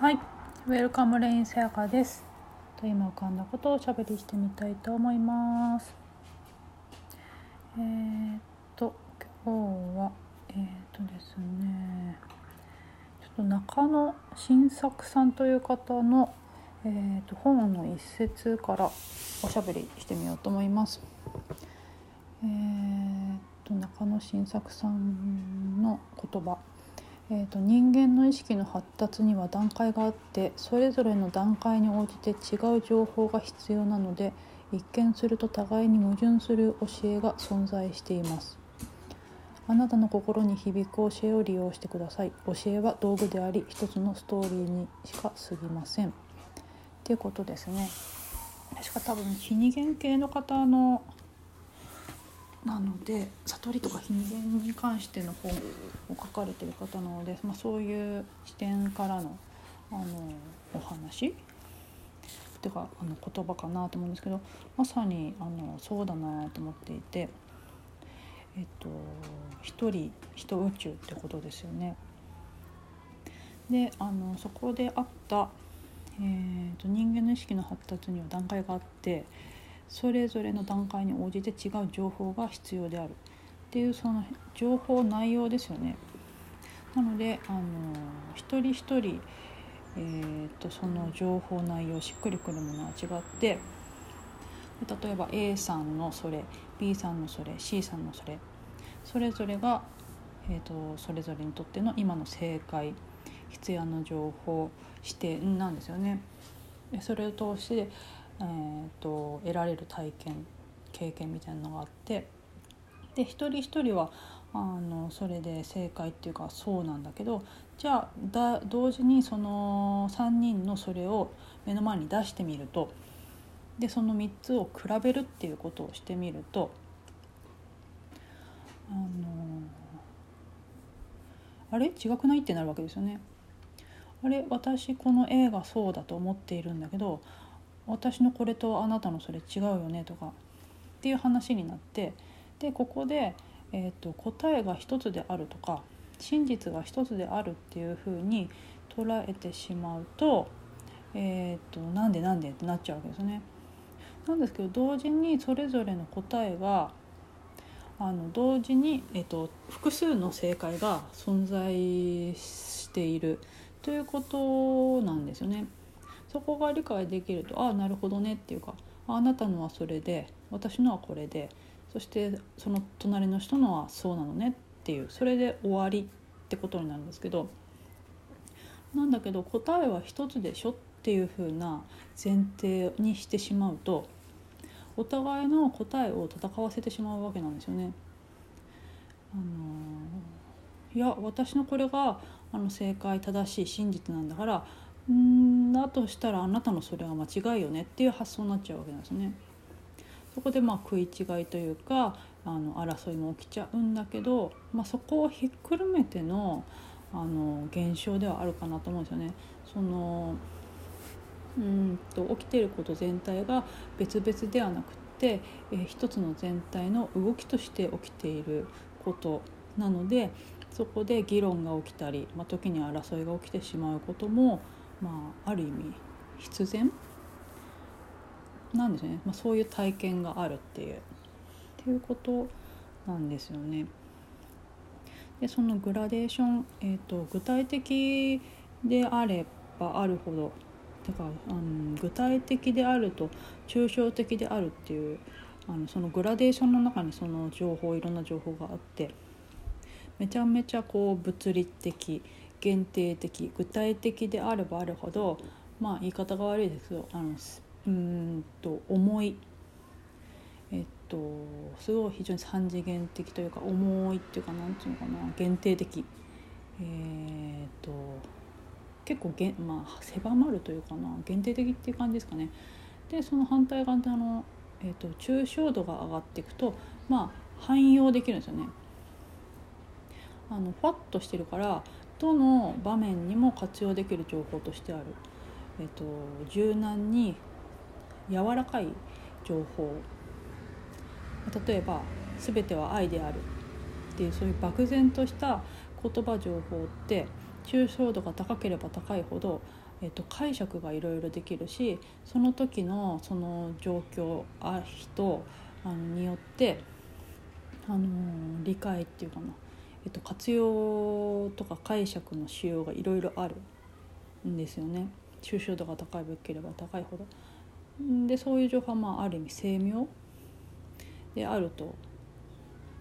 はい、ウェルカムレインさやかです。と今浮かんだことをおしゃべりしてみたいと思います。えー、っと今日はえー、っとですね、ちょっと中野真作さんという方のえー、っと本の一節からおしゃべりしてみようと思います。えー、っと中野真作さんの言葉。えーと、人間の意識の発達には段階があってそれぞれの段階に応じて違う情報が必要なので一見すると互いに矛盾する教えが存在しています。あなたの心に響く教えを利用してください。教えは道具であり一つのストーリーにしか過ぎません。っていうことですね。確か多分非二元系の方のなので悟りとか人間に関しての本を書かれてる方なので、まあ、そういう視点からのあのお話っていうかあの言葉かなと思うんですけどまさにあのそうだなと思っていて、えっと、一人一宇宙ってことですよね。であのそこであった、えーと、人間の意識の発達には段階があってそれぞれの段階に応じて違う情報が必要であるっていうその情報内容ですよね。なのであの一人一人、えーと、その情報内容しっくりくるものは違って例えば A さんのそれ B さんのそれ C さんのそれそれぞれが、えーと、それぞれにとっての今の正解必要な情報視点なんですよね。それを通してえーと、得られる体験経験みたいなのがあってで一人一人はあのそれで正解っていうかそうなんだけどじゃあだ同時にその3人のそれを目の前に出してみるとでその3つを比べるっていうことをしてみるとあのあれ？違くない？ってなるわけですよね。あれ？私この A がそうだと思っているんだけど私のこれとあなたのそれ違うよねとかっていう話になってでここで、えーと、答えが一つであるとか真実が一つであるっていうふうに捉えてしまうと,、えーと、なんでなんでってなっちゃうわけですね。なんですけど同時にそれぞれの答えがあの同時に、えーと複数の正解が存在しているということなんですよね。そこが理解できるとああなるほどねっていうかあなたのはそれで私のはこれでそしてその隣の人のはそうなのねっていうそれで終わりってことになるんですけどなんだけど答えは一つでしょっていうふうな前提にしてしまうとお互いの答えを戦わせてしまうわけなんですよね。あのいや私のこれがあの正解正しい真実なんだからんだとしたらあなたのそれは間違いよねっていう発想になっちゃうわけなんですね。そこでまあ食い違いというかあの争いも起きちゃうんだけど、まあ、そこをひっくるめてのあの現象ではあるかなと思うんですよね。そのうんと起きていること全体が別々ではなくて、えー、一つの全体の動きとして起きていることなのでそこで議論が起きたり、まあ、時に争いが起きてしまうこともまあ、ある意味必然？なんですね、まあ、そういう体験があるっていう。っていうことなんですよね。でそのグラデーション、えーと、具体的であればあるほど。だから、うん、具体的であると抽象的であるっていうあのそのグラデーションの中にその情報いろんな情報があってめちゃめちゃこう物理的限定的具体的であればあるほどまあ言い方が悪いですけどあのうんと重いえっとすごい非常に三次元的というか重いっていうかなんていうのかな限定的えー、っと結構げまあ狭まるというかな限定的っていう感じですかね。でその反対側であの、え、っと抽象度が上がっていくとまあ汎用できるんですよね。あのファッとしてるからどの場面にも活用できる情報としてある、えっと、柔軟に柔らかい情報。例えば「全ては愛である」っていうそういう漠然とした言葉情報って抽象度が高ければ高いほど、えっと、解釈がいろいろできるしその時のその状況あ人あのによってあの理解っていうかな、えっと、活用とか解釈の仕様がいろいろあるんですよね。抽象度が高いければ高いほど。でそういう情報はまあある意味精妙であると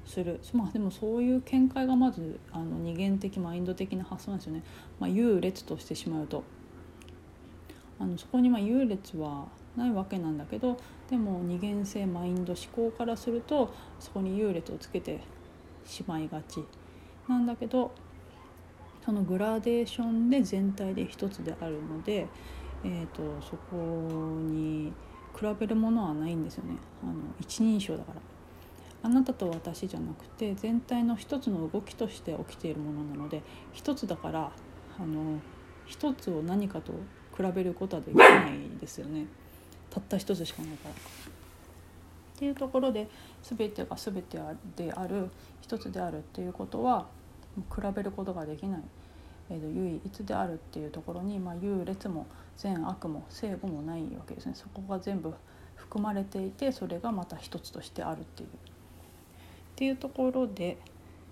する。まあでもそういう見解がまずあの二元的マインド的な発想なんですよね、まあ、優劣としてしまうと。あのそこにまあ優劣はないわけなんだけどでも二元性マインド思考からするとそこに優劣をつけてしまいがち。なんだけどそのグラデーションで全体で一つであるので、えーと、そこに比べるものはないんですよねあの一人称だから。あなたと私じゃなくて全体の一つの動きとして起きているものなので一つだからあの一つを何かと比べることはできないですよねたった一つしかないから。っていうところで全てが全てである一つであるっていうことは比べることができない、えー、と唯一であるっていうところに、まあ、優劣も善悪も正誤もないわけですねそこが全部含まれていてそれがまた一つとしてあるっていう。っていうところで、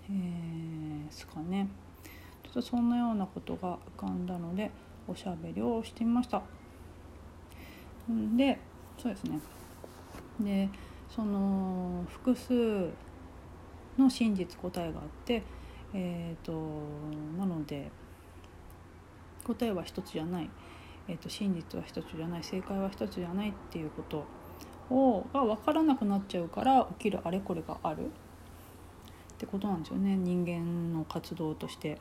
えー、ですかねちょっとそんなようなことが浮かんだのでおしゃべりをしてみました。でそうですねでその複数の真実答えがあってえーと、なので答えは一つじゃない、えーと、真実は一つじゃない。正解は一つじゃないっていうことをが分からなくなっちゃうから起きるあれこれがある。ってことなんですよね。人間の活動として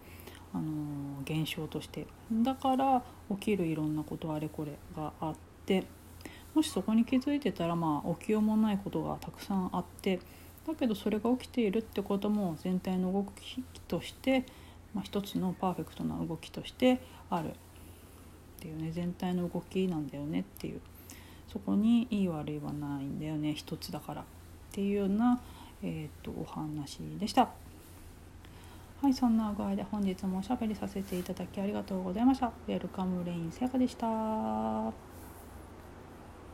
あの現象として。だから起きるいろんなことあれこれがあって。もしそこに気づいてたらまあ起きようもないことがたくさんあってだけどそれが起きているってことも全体の動きとして、まあ、一つのパーフェクトな動きとしてあるっていうね全体の動きなんだよねっていうそこにいい悪いはないんだよね一つだからっていうような、えーと、お話でした。はいそんな具合で本日もおしゃべりさせていただきありがとうございました。ウェルカムレインセカでした。